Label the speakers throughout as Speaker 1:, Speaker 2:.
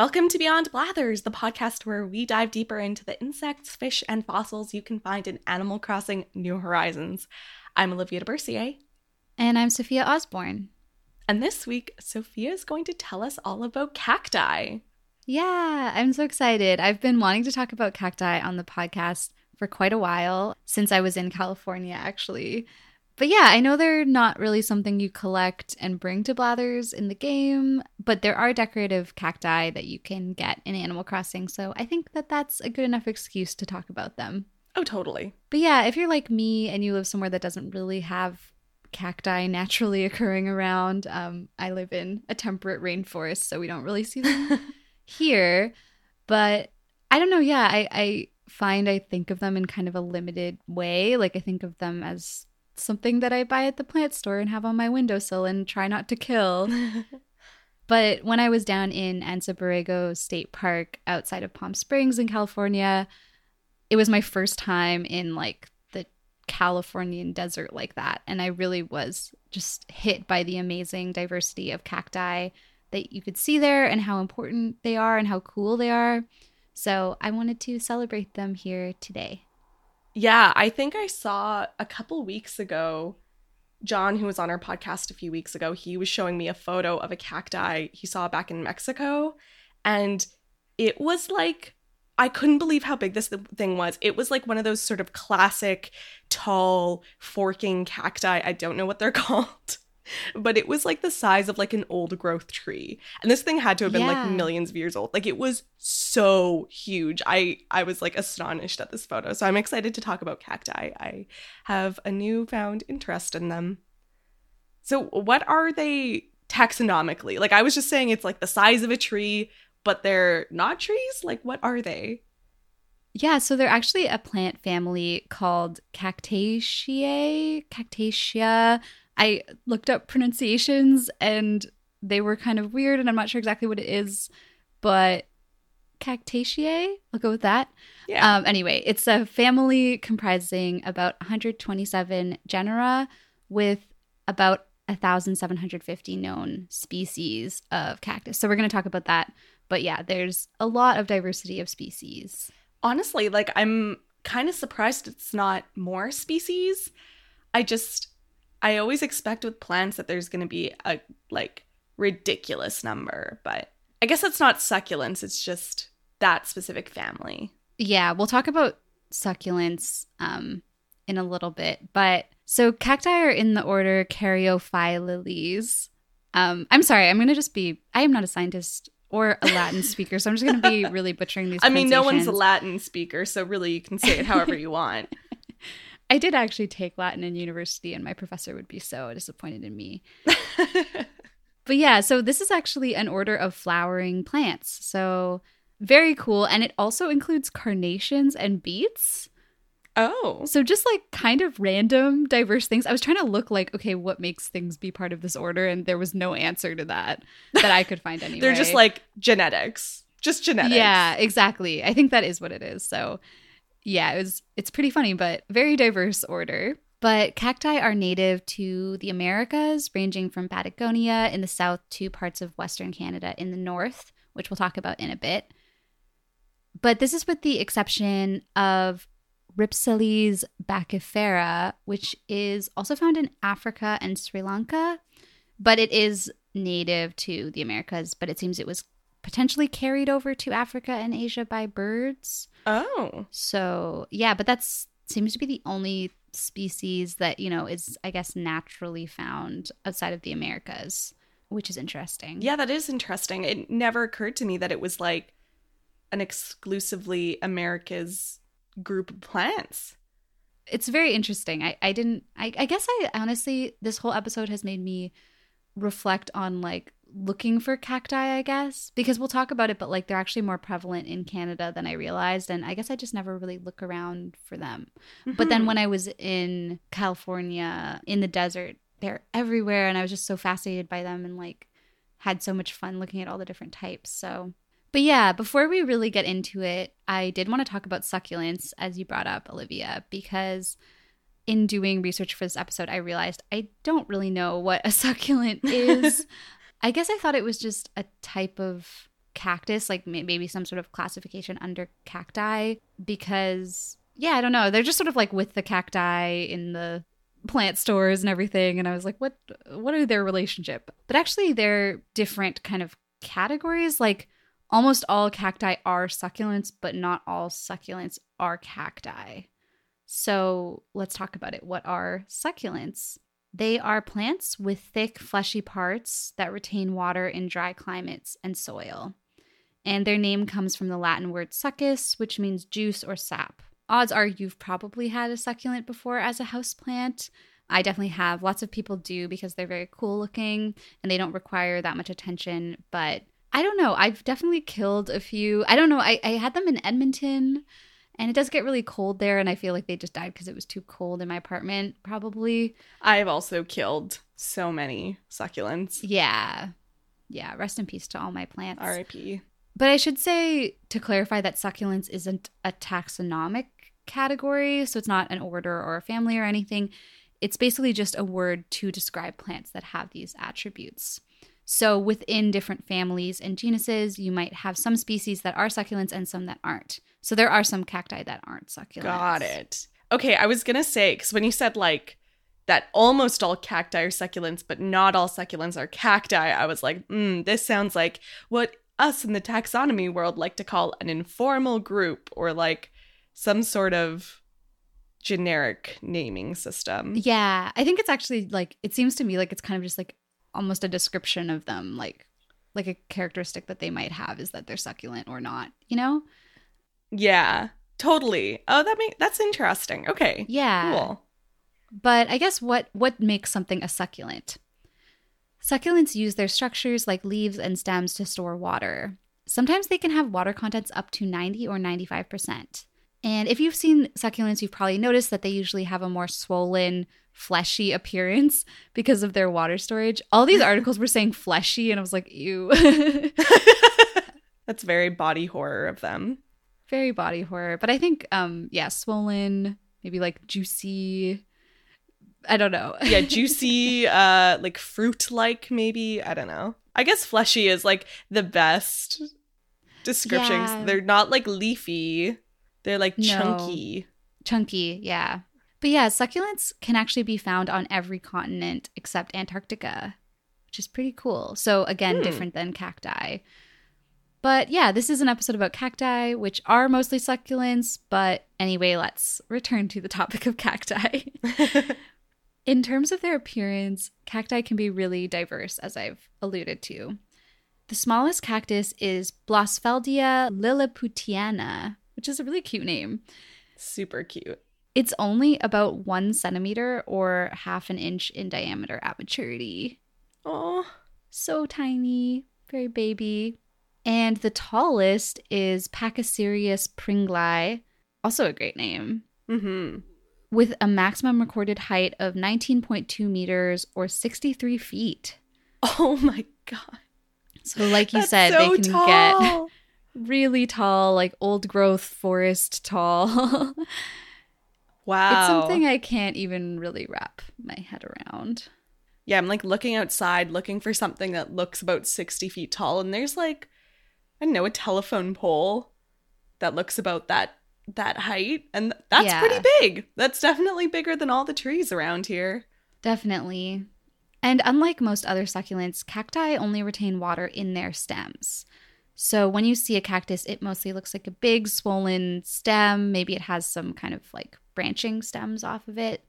Speaker 1: Welcome to Beyond Blathers, the podcast where we dive deeper into the insects, fish, and fossils you can find in Animal Crossing New Horizons. I'm Olivia deBourcier.
Speaker 2: And I'm Sofia Osborne.
Speaker 1: And this week, Sofia is going to tell us all about cacti.
Speaker 2: Yeah, I'm so excited. I've been wanting to talk about cacti on the podcast for quite a while, since I was in California, actually. But yeah, I know they're not really something you collect and bring to Blathers in the game, but there are decorative cacti that you can get in Animal Crossing, so I think that that's a good enough excuse to talk about them.
Speaker 1: Oh, totally.
Speaker 2: But yeah, if you're like me and you live somewhere that doesn't really have cacti naturally occurring around, um, I live in a temperate rainforest, so we don't really see them here. But I don't know. Yeah, I, I find I think of them in kind of a limited way. Like I think of them as something that I buy at the plant store and have on my windowsill and try not to kill. but when I was down in Anza Borrego State Park outside of Palm Springs in California, it was my first time in like the Californian desert like that. And I really was just hit by the amazing diversity of cacti that you could see there and how important they are and how cool they are. So I wanted to celebrate them here today.
Speaker 1: Yeah, I think I saw a couple weeks ago John, who was on our podcast a few weeks ago, he was showing me a photo of a cacti he saw back in Mexico. And it was like, I couldn't believe how big this thing was. It was like one of those sort of classic, tall, forking cacti. I don't know what they're called but it was like the size of like an old growth tree. And this thing had to have been yeah. like millions of years old. Like it was so huge. I i was like astonished at this photo. So i'm excited to talk about cacti. I have a newfound interest in them. So what are they taxonomically? Like i was just saying it's like the size of a tree but they're not trees? Like what are they?
Speaker 2: Yeah, so they're actually a plant family called Cactaceae, Cactaceae. I looked up pronunciations and they were kind of weird, and I'm not sure exactly what it is, but Cactaceae, I'll go with that. Yeah. Um, anyway, it's a family comprising about 127 genera with about 1,750 known species of cactus. So we're going to talk about that. But yeah, there's a lot of diversity of species.
Speaker 1: Honestly, like I'm kind of surprised it's not more species. I just I always expect with plants that there's going to be a like ridiculous number, but I guess that's not succulents, it's just that specific family.
Speaker 2: Yeah, we'll talk about succulents um in a little bit, but so cacti are in the order Caryophyllales. Um I'm sorry, I'm going to just be I am not a scientist or a Latin speaker, so I'm just going to be really butchering these.
Speaker 1: I mean, no one's a Latin speaker, so really you can say it however you want.
Speaker 2: I did actually take Latin in university, and my professor would be so disappointed in me. but yeah, so this is actually an order of flowering plants. So very cool. And it also includes carnations and beets.
Speaker 1: Oh.
Speaker 2: So just like kind of random, diverse things. I was trying to look like, okay, what makes things be part of this order? And there was no answer to that that I could find anyway.
Speaker 1: They're just like genetics. Just genetics.
Speaker 2: Yeah, exactly. I think that is what it is. So yeah, it was it's pretty funny, but very diverse order. But cacti are native to the Americas, ranging from Patagonia in the south to parts of Western Canada in the north, which we'll talk about in a bit. But this is with the exception of Rhipsalis baccifera, which is also found in Africa and Sri Lanka, but it is native to the Americas, but it seems it was potentially carried over to Africa and Asia by birds.
Speaker 1: Oh.
Speaker 2: So, yeah, but that's seems to be the only species that, you know, is I guess naturally found outside of the Americas, which is interesting.
Speaker 1: Yeah, that is interesting. It never occurred to me that it was like an exclusively America's group of plants.
Speaker 2: It's very interesting. I, I didn't I, I guess I honestly this whole episode has made me reflect on like looking for cacti, I guess, because we'll talk about it, but like they're actually more prevalent in Canada than I realized. And I guess I just never really look around for them. Mm-hmm. But then mm-hmm. when I was in California in the desert, they're everywhere. And I was just so fascinated by them and like had so much fun looking at all the different types. So, but yeah, before we really get into it, I did want to talk about succulents, as you brought up, Olivia, because in doing research for this episode, I realized I don't really know what a succulent is. I guess I thought it was just a type of cactus, like maybe some sort of classification under cacti, because yeah, I don't know. They're just sort of like with the cacti in the plant stores and everything and I was like what what are their relationship? But actually they're different kind of categories like almost all cacti are succulents but not all succulents are cacti. So, let's talk about it. What are succulents? They are plants with thick fleshy parts that retain water in dry climates and soil. And their name comes from the Latin word succus, which means juice or sap odds are you've probably had a succulent before as a house plant. I definitely have. Lots of people do because they're very cool looking and they don't require that much attention. But I don't know. I've definitely killed a few. I don't know. I, I had them in Edmonton and it does get really cold there. And I feel like they just died because it was too cold in my apartment, probably.
Speaker 1: I've also killed so many succulents.
Speaker 2: Yeah. Yeah. Rest in peace to all my plants.
Speaker 1: RIP.
Speaker 2: But I should say to clarify that succulents isn't a taxonomic category. So it's not an order or a family or anything. It's basically just a word to describe plants that have these attributes. So within different families and genuses, you might have some species that are succulents and some that aren't. So there are some cacti that aren't succulents.
Speaker 1: Got it. Okay, I was gonna say because when you said like that almost all cacti are succulents, but not all succulents are cacti, I was like, mm, this sounds like what us in the taxonomy world like to call an informal group or like some sort of generic naming system.
Speaker 2: Yeah, I think it's actually like it seems to me like it's kind of just like almost a description of them like like a characteristic that they might have is that they're succulent or not, you know?
Speaker 1: Yeah, totally. Oh, that make that's interesting. Okay.
Speaker 2: Yeah.
Speaker 1: Cool.
Speaker 2: But I guess what what makes something a succulent? Succulents use their structures like leaves and stems to store water. Sometimes they can have water contents up to 90 or 95%. And if you've seen succulents, you've probably noticed that they usually have a more swollen, fleshy appearance because of their water storage. All these articles were saying fleshy, and I was like, ew.
Speaker 1: That's very body horror of them.
Speaker 2: Very body horror. But I think, um, yeah, swollen, maybe like juicy. I don't know.
Speaker 1: yeah, juicy, uh, like fruit like, maybe. I don't know. I guess fleshy is like the best description.
Speaker 2: Yeah.
Speaker 1: They're not like leafy, they're like
Speaker 2: No.
Speaker 1: chunky.
Speaker 2: Chunky, yeah. But yeah, succulents can actually be found on every continent except Antarctica, which is pretty cool. So, again,
Speaker 1: Hmm.
Speaker 2: different than cacti. But yeah, this is an episode about cacti, which are mostly succulents. But anyway, let's return to the topic of cacti. In terms of their appearance, cacti can be really diverse, as I've alluded to. The smallest cactus is Blossfeldia lilliputiana, which is a really cute name.
Speaker 1: Super cute.
Speaker 2: It's only about one centimeter or half an inch in diameter at maturity.
Speaker 1: Oh,
Speaker 2: So tiny, very baby. And the tallest is Pachycereus pringlei, also a great name,
Speaker 1: mm-hmm.
Speaker 2: with a maximum recorded height of 19.2 meters or 63 feet.
Speaker 1: Oh my god.
Speaker 2: So, like you
Speaker 1: That's
Speaker 2: said,
Speaker 1: so
Speaker 2: they can get really tall, like old growth forest tall.
Speaker 1: Wow.
Speaker 2: It's something I can't even really wrap my head around.
Speaker 1: yeah, I'm like looking outside, looking for something that looks about 60 feet tall, and there's like, I don't know, a telephone pole that looks about that that height, and that's
Speaker 2: Yeah.
Speaker 1: pretty big. That's definitely bigger than all the trees around here.
Speaker 2: Definitely. And unlike most other succulents, cacti only retain water in their stems. So when you see a cactus, it mostly looks like a big swollen stem. Maybe it has some kind of like branching stems off of it.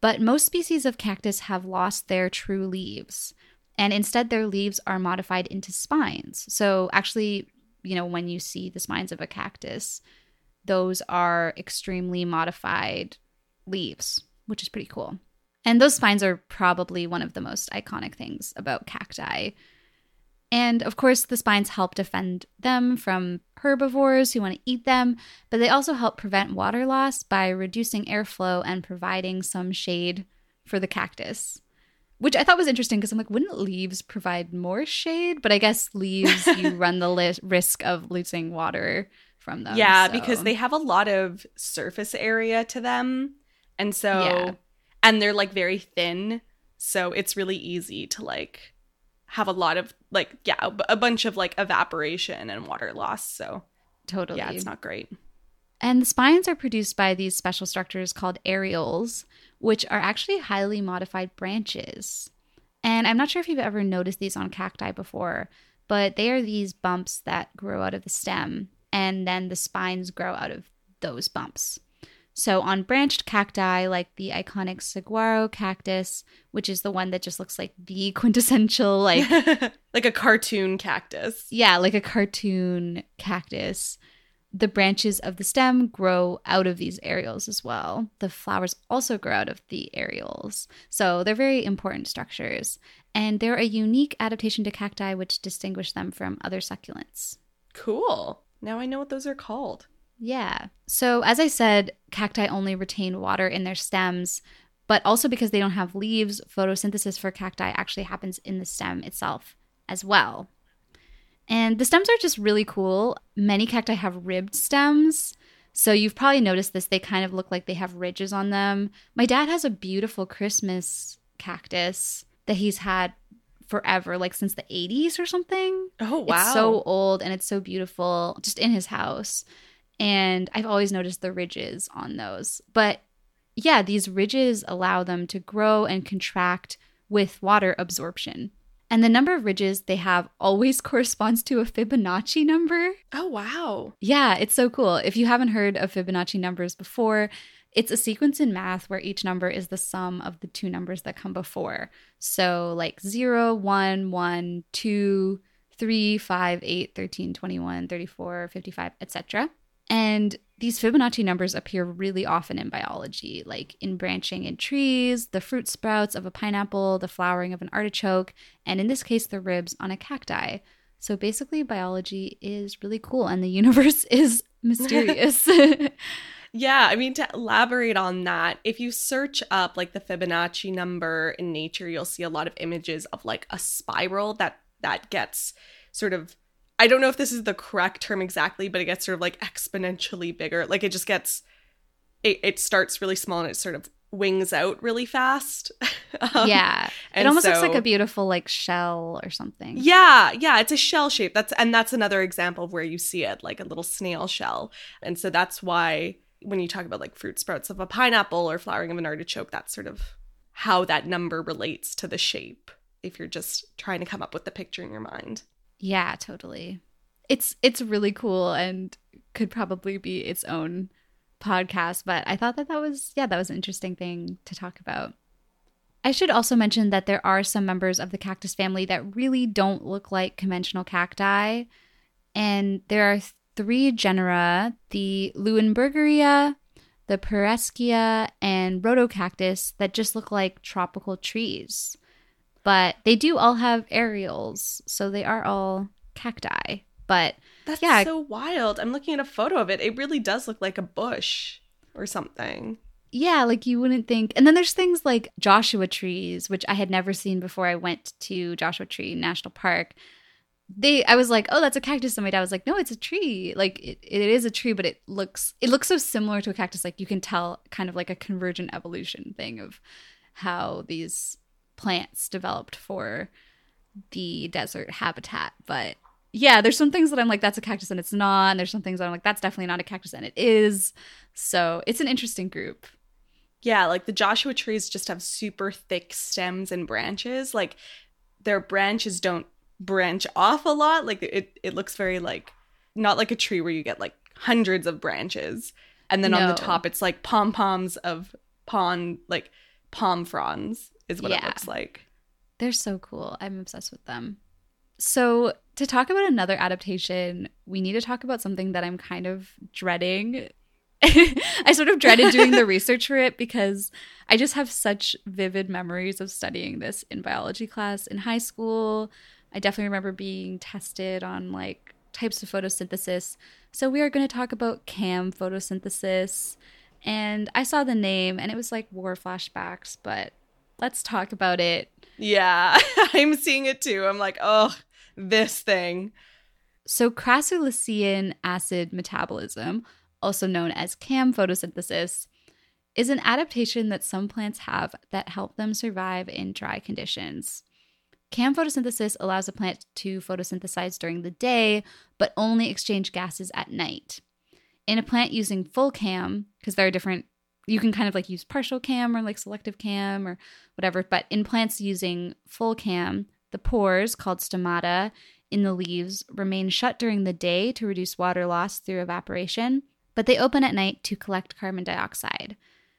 Speaker 2: But most species of cactus have lost their true leaves. And instead, their leaves are modified into spines. So actually, you know, when you see the spines of a cactus, those are extremely modified leaves, which is pretty cool. And those spines are probably one of the most iconic things about cacti. And of course, the spines help defend them from herbivores who want to eat them, but they also help prevent water loss by reducing airflow and providing some shade for the cactus. Which I thought was interesting because I'm like, wouldn't leaves provide more shade? But I guess leaves, you run the li- risk of losing water from them.
Speaker 1: yeah,
Speaker 2: so-
Speaker 1: because they have a lot of surface area to them. And so,
Speaker 2: Yeah.
Speaker 1: and they're like very thin. So it's really easy to like have a lot of like yeah a, a bunch of like evaporation and water loss. So
Speaker 2: Totally.
Speaker 1: yeah, it's not great.
Speaker 2: And the spines are produced by these special structures called areoles, which are actually highly modified branches. And I'm not sure if you've ever noticed these on cacti before, but they are these bumps that grow out of the stem, and then the spines grow out of those bumps. So on branched cacti, like the iconic saguaro cactus, which is the one that just looks like the quintessential, like,
Speaker 1: like a cartoon cactus.
Speaker 2: yeah, like a cartoon cactus, the branches of the stem grow out of these areoles as well. The flowers also grow out of the areoles. So they're very important structures. And they're a unique adaptation to cacti which distinguish them from other succulents.
Speaker 1: Cool. Now I know what those are called.
Speaker 2: Yeah. So, as I said, cacti only retain water in their stems, but also because they don't have leaves, photosynthesis for cacti actually happens in the stem itself as well. And the stems are just really cool. Many cacti have ribbed stems. So, you've probably noticed this. They kind of look like they have ridges on them. My dad has a beautiful Christmas cactus that he's had forever, like since the 80s or something.
Speaker 1: Oh wow.
Speaker 2: It's so old and it's so beautiful just in his house. And I've always noticed the ridges on those. But yeah, these ridges allow them to grow and contract with water absorption. And the number of ridges they have always corresponds to a Fibonacci number.
Speaker 1: oh wow.
Speaker 2: Yeah, it's so cool. If you haven't heard of Fibonacci numbers before, it's a sequence in math where each number is the sum of the two numbers that come before. So, like 0, 1, 1, 2, 3, 5, 8, 13, 21, 34, 55, etc. And these Fibonacci numbers appear really often in biology, like in branching in trees, the fruit sprouts of a pineapple, the flowering of an artichoke, and in this case, the ribs on a cacti. So basically, biology is really cool and the universe is mysterious.
Speaker 1: Yeah, I mean to elaborate on that, if you search up like the Fibonacci number in nature, you'll see a lot of images of like a spiral that that gets sort of I don't know if this is the correct term exactly, but it gets sort of like exponentially bigger. Like it just gets it, it starts really small and it sort of wings out really fast. Um,
Speaker 2: yeah. It almost looks like a beautiful like shell or something.
Speaker 1: Yeah, yeah, it's a shell shape. That's and that's another example of where you see it, like a little snail shell. And so that's why when you talk about like fruit sprouts of a pineapple or flowering of an artichoke, that's sort of how that number relates to the shape. If you're just trying to come up with the picture in your mind.
Speaker 2: Yeah, totally. It's it's really cool and could probably be its own podcast, but I thought that that was yeah, that was an interesting thing to talk about. I should also mention that there are some members of the cactus family that really don't look like conventional cacti, and there are three genera: the Leuenbergeria, the Pereskia, and Rhodocactus that just look like tropical trees. But they do all have areoles, so they are all cacti. But
Speaker 1: That's
Speaker 2: Yeah.
Speaker 1: so wild. I'm looking at a photo of it. It really does look like a bush or something.
Speaker 2: yeah, like you wouldn't think. And then there's things like Joshua trees, which I had never seen before I went to Joshua Tree National Park. They, I was like, oh, that's a cactus. And my dad was like, no, it's a tree. Like it, it is a tree, but it looks, it looks so similar to a cactus. Like you can tell, kind of like a convergent evolution thing of how these plants developed for the desert habitat. But yeah, there's some things that I'm like, that's a cactus and it's not. And there's some things that I'm like, that's definitely not a cactus and it is. So it's an interesting group.
Speaker 1: Yeah, like the Joshua trees just have super thick stems and branches. Like their branches don't branch off a lot. Like it it looks very like not like a tree where you get like hundreds of branches. And then on the top it's like pom-poms of pond like palm fronds is what it looks like.
Speaker 2: They're so cool. I'm obsessed with them. So, to talk about another adaptation, we need to talk about something that I'm kind of dreading. I sort of dreaded doing the research for it because I just have such vivid memories of studying this in biology class in high school. I definitely remember being tested on like types of photosynthesis. So, we are going to talk about CAM photosynthesis. And I saw the name and it was like war flashbacks, but let's talk about it.
Speaker 1: Yeah, I'm seeing it too. I'm like, "Oh, this thing."
Speaker 2: So, crassulacean acid metabolism, also known as CAM photosynthesis, is an adaptation that some plants have that help them survive in dry conditions. Cam photosynthesis allows a plant to photosynthesize during the day, but only exchange gases at night. In a plant using full cam, because there are different, you can kind of like use partial cam or like selective cam or whatever, but in plants using full cam, the pores, called stomata, in the leaves remain shut during the day to reduce water loss through evaporation, but they open at night to collect carbon dioxide.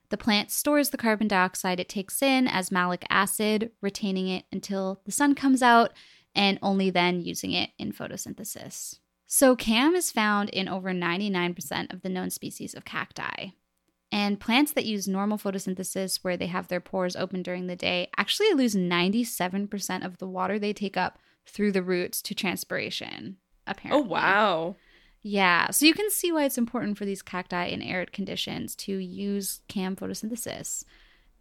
Speaker 2: The plant stores the carbon dioxide it takes in as malic acid, retaining it until the sun comes out and only then using it in photosynthesis. So, CAM is found in over 99% of the known species of cacti. And plants that use normal photosynthesis, where they have their pores open during the day, actually lose 97% of the water they take up through the roots to transpiration, oh, apparently.
Speaker 1: Oh, wow.
Speaker 2: Yeah, so you can see why it's important for these cacti in arid conditions to use CAM photosynthesis.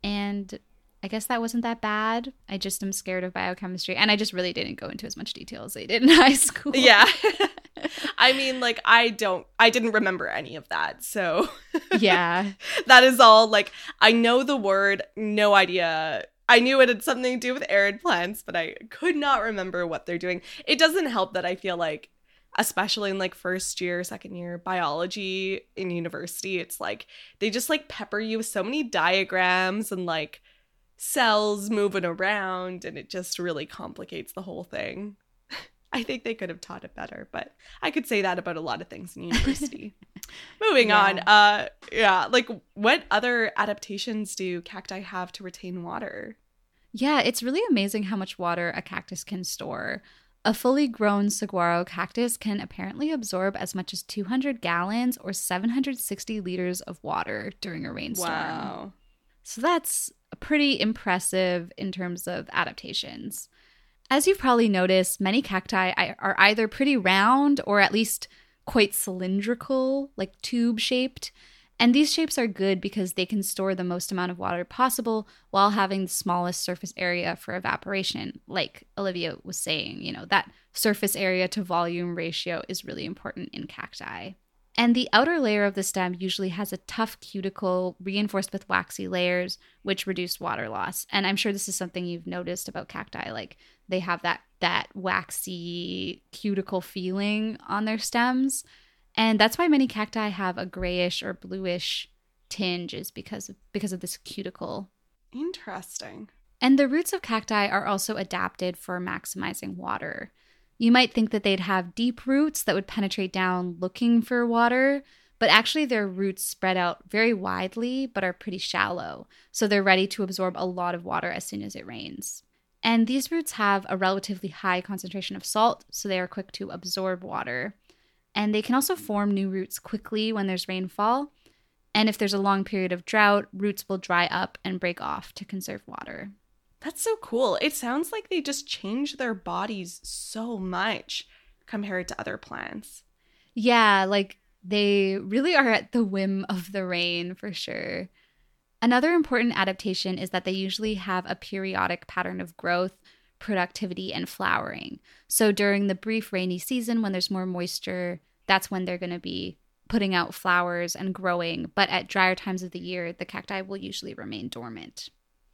Speaker 2: And I guess that wasn't that bad. I just am scared of biochemistry. And I just really didn't go into as much detail as they did in high school.
Speaker 1: Yeah. I mean, like, I don't, I didn't remember any of that. So,
Speaker 2: yeah.
Speaker 1: that is all. Like, I know the word, no idea. I knew it had something to do with arid plants, but I could not remember what they're doing. It doesn't help that I feel like especially in like first year, second year biology in university, it's like they just like pepper you with so many diagrams and like cells moving around, and it just really complicates the whole thing. I think they could have taught it better, but I could say that about a lot of things in university. Moving
Speaker 2: Yeah.
Speaker 1: on. Uh yeah, like what other adaptations do cacti have to retain water?
Speaker 2: Yeah, it's really amazing how much water a cactus can store. A fully grown saguaro cactus can apparently absorb as much as 200 gallons or 760 liters of water during a rainstorm.
Speaker 1: Wow.
Speaker 2: So that's pretty impressive in terms of adaptations. As you've probably noticed, many cacti are either pretty round or at least quite cylindrical, like tube shaped. And these shapes are good because they can store the most amount of water possible while having the smallest surface area for evaporation. Like Olivia was saying, you know, that surface area to volume ratio is really important in cacti. And the outer layer of the stem usually has a tough cuticle reinforced with waxy layers, which reduce water loss. And I'm sure this is something you've noticed about cacti. Like they have that that waxy cuticle feeling on their stems. And that's why many cacti have a grayish or bluish tinge is because of because of this cuticle.
Speaker 1: Interesting.
Speaker 2: And the roots of cacti are also adapted for maximizing water. You might think that they'd have deep roots that would penetrate down looking for water, but actually their roots spread out very widely but are pretty shallow. So they're ready to absorb a lot of water as soon as it rains. And these roots have a relatively high concentration of salt, so they are quick to absorb water. And they can also form new roots quickly when there's rainfall. And if there's a long period of drought, roots will dry up and break off to conserve water.
Speaker 1: That's so cool. It sounds like they just change their bodies so much compared to other plants.
Speaker 2: Yeah, like they really are at the whim of the rain for sure. Another important adaptation is that they usually have a periodic pattern of growth, productivity, and flowering. So during the brief rainy season, when there's more moisture, that's when they're going to be putting out flowers and growing. But at drier times of the year, the cacti will usually remain dormant.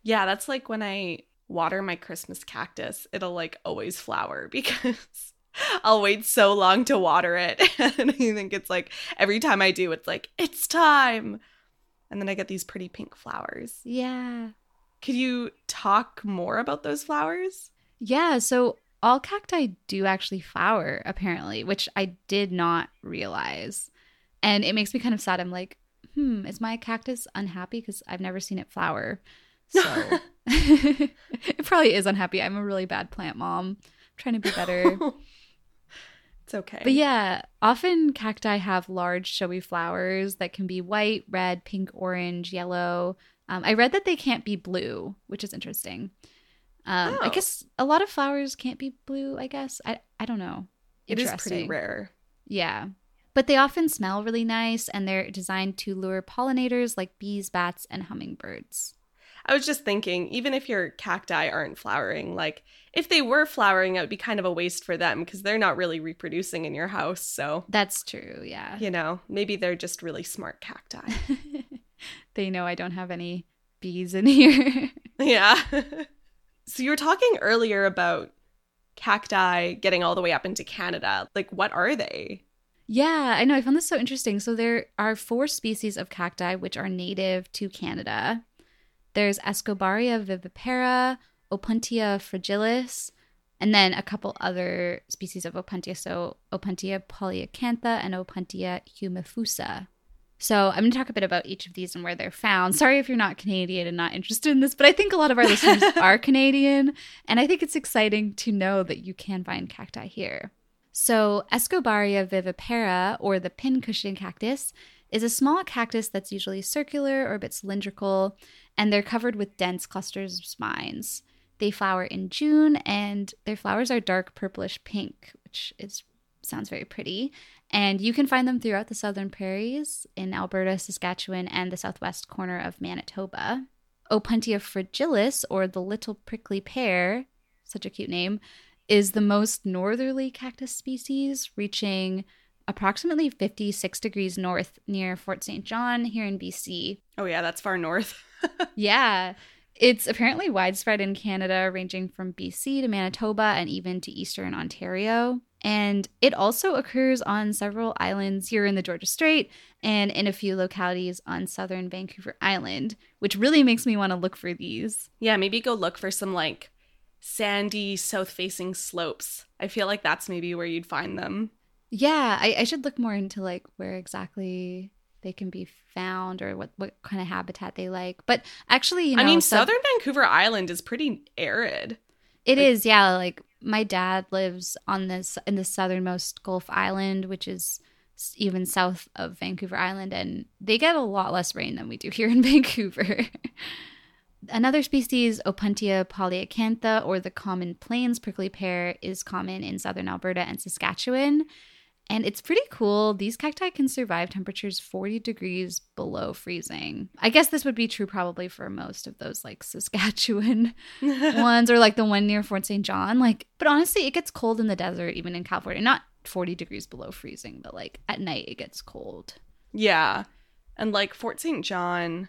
Speaker 1: Yeah, that's like when I water my Christmas cactus, it'll like always flower because I'll wait so long to water it. and I think it's like every time I do, it's like, it's time. And then I get these pretty pink flowers.
Speaker 2: Yeah.
Speaker 1: Could you talk more about those flowers?
Speaker 2: Yeah, so all cacti do actually flower, apparently, which I did not realize. And it makes me kind of sad. I'm like, hmm, is my cactus unhappy? Because I've never seen it flower. So it probably is unhappy. I'm a really bad plant mom. I'm trying to be better.
Speaker 1: it's okay.
Speaker 2: But yeah, often cacti have large, showy flowers that can be white, red, pink, orange, yellow. Um, I read that they can't be blue, which is interesting. Um, I
Speaker 1: Oh.
Speaker 2: guess a lot of flowers can't be blue. I guess I I don't know.
Speaker 1: it is pretty rare.
Speaker 2: Yeah, but they often smell really nice, and they're designed to lure pollinators like bees, bats, and hummingbirds.
Speaker 1: I was just thinking, even if your cacti aren't flowering, like if they were flowering, it would be kind of a waste for them because they're not really reproducing in your house. So,
Speaker 2: That's true. Yeah.
Speaker 1: you know, maybe they're just really smart cacti.
Speaker 2: they know I don't have any bees in here.
Speaker 1: yeah. So you were talking earlier about cacti getting all the way up into Canada. Like, what are they?
Speaker 2: Yeah, I know. I found this so interesting. So there are four species of cacti which are native to Canada. There's Escobaria vivipara, Opuntia fragilis, and then a couple other species of Opuntia. So Opuntia polyacantha and Opuntia humifusa. So I'm going to talk a bit about each of these and where they're found. Sorry if you're not Canadian and not interested in this, but I think a lot of our listeners are Canadian, and I think it's exciting to know that you can find cacti here. So Escobaria vivipara, or the pincushion cactus, is a small cactus that's usually circular or a bit cylindrical, and they're covered with dense clusters of spines. They flower in June, and their flowers are dark purplish pink, which is sounds very pretty. And you can find them throughout the southern prairies in Alberta, Saskatchewan, and the southwest corner of Manitoba. Opuntia fragilis, or the little prickly pear, such a cute name, is the most northerly cactus species, reaching approximately 56 degrees north near Fort St. John here in BC.
Speaker 1: Oh, yeah, that's far north.
Speaker 2: yeah. It's apparently widespread in Canada, ranging from BC to Manitoba and even to eastern Ontario. And it also occurs on several islands here in the Georgia Strait and in a few localities on southern Vancouver Island, which really makes me want to look for these.
Speaker 1: Yeah, maybe go look for some like sandy south facing slopes. I feel like that's maybe where you'd find them.
Speaker 2: Yeah, I, I should look more into like where exactly they can be found or what, what kind of habitat they like. But actually, you know,
Speaker 1: I mean, southern Vancouver Island is pretty arid.
Speaker 2: It like, is, yeah. Like my dad lives on this in the southernmost Gulf Island, which is even south of Vancouver Island, and they get a lot less rain than we do here in Vancouver. Another species, Opuntia polyacantha, or the common plains prickly pear, is common in southern Alberta and Saskatchewan. And it's pretty cool. These cacti can survive temperatures 40 degrees below freezing. I guess this would be true probably for most of those like Saskatchewan ones or like the one near Fort St. John. Like, but honestly, it gets cold in the desert, even in California. Not 40 degrees below freezing, but like at night it gets cold.
Speaker 1: Yeah. And like Fort St. John,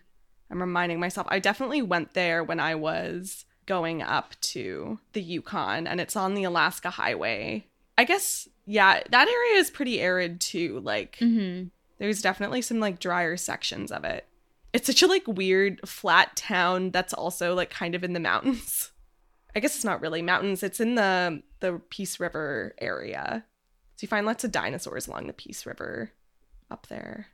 Speaker 1: I'm reminding myself, I definitely went there when I was going up to the Yukon and it's on the Alaska Highway. I guess yeah, that area is pretty arid too. Like
Speaker 2: mm-hmm.
Speaker 1: there's definitely some like drier sections of it. It's such a like weird flat town that's also like kind of in the mountains. I guess it's not really mountains. It's in the the Peace River area. So you find lots of dinosaurs along the Peace River up there.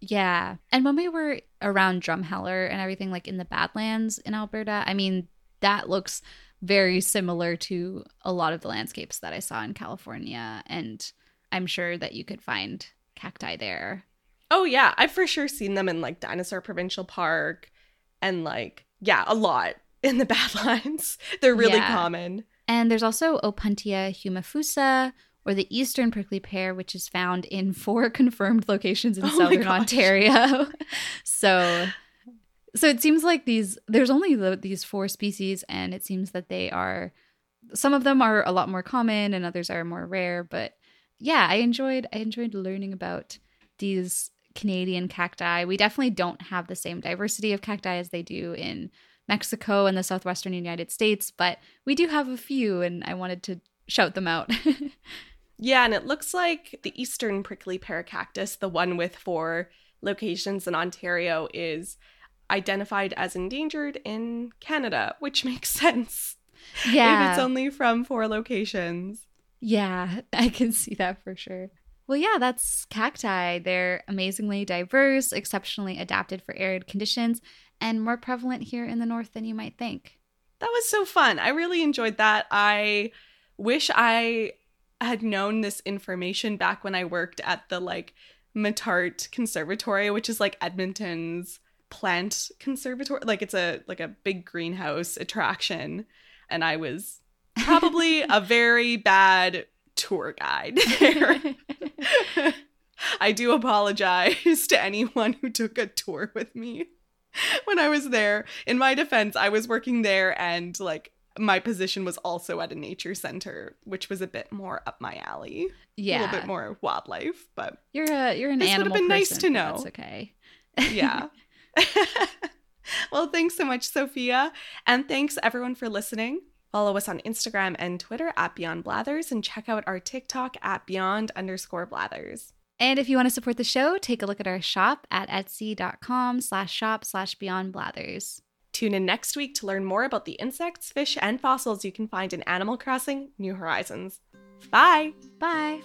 Speaker 2: Yeah. And when we were around Drumheller and everything like in the Badlands in Alberta, I mean, that looks very similar to a lot of the landscapes that I saw in California. And I'm sure that you could find cacti there.
Speaker 1: Oh, yeah. I've for sure seen them in like Dinosaur Provincial Park and like, yeah, a lot in the Badlands. They're really yeah. common.
Speaker 2: And there's also Opuntia humifusa, or the eastern prickly pear, which is found in four confirmed locations in oh southern Ontario. so so it seems like these there's only the, these four species and it seems that they are some of them are a lot more common and others are more rare but yeah i enjoyed i enjoyed learning about these canadian cacti. We definitely don't have the same diversity of cacti as they do in mexico and the southwestern united states but we do have a few and i wanted to shout them out.
Speaker 1: Yeah and it looks like the eastern prickly pear cactus the one with four locations in ontario is identified as endangered in Canada, which makes sense.
Speaker 2: Yeah.
Speaker 1: if it's only from four locations.
Speaker 2: Yeah, I can see that for sure. Well, yeah, that's cacti. They're amazingly diverse, exceptionally adapted for arid conditions, and more prevalent here in the north than you might think.
Speaker 1: That was so fun. I really enjoyed that. I wish I had known this information back when I worked at the like Muttart Conservatory, which is like Edmonton's plant conservatory like it's a like a big greenhouse attraction and i was probably a very bad tour guide there i do apologize to anyone who took a tour with me when i was there in my defense i was working there and like my position was also at a nature center, which was a bit more up my alley.
Speaker 2: Yeah,
Speaker 1: a little bit more wildlife, but
Speaker 2: you're a you're an this animal. Would have been person, nice to know. That's okay.
Speaker 1: yeah, well, thanks so much, Sofia. And thanks everyone for listening. Follow us on Instagram and Twitter at Beyond Blathers and check out our TikTok at Beyond underscore Blathers.
Speaker 2: And if you want to support the show, take a look at our shop at etsy.com slash shop slash beyond blathers.
Speaker 1: Tune in next week to learn more about the insects, fish, and fossils you can find in Animal Crossing New Horizons. Bye!
Speaker 2: Bye!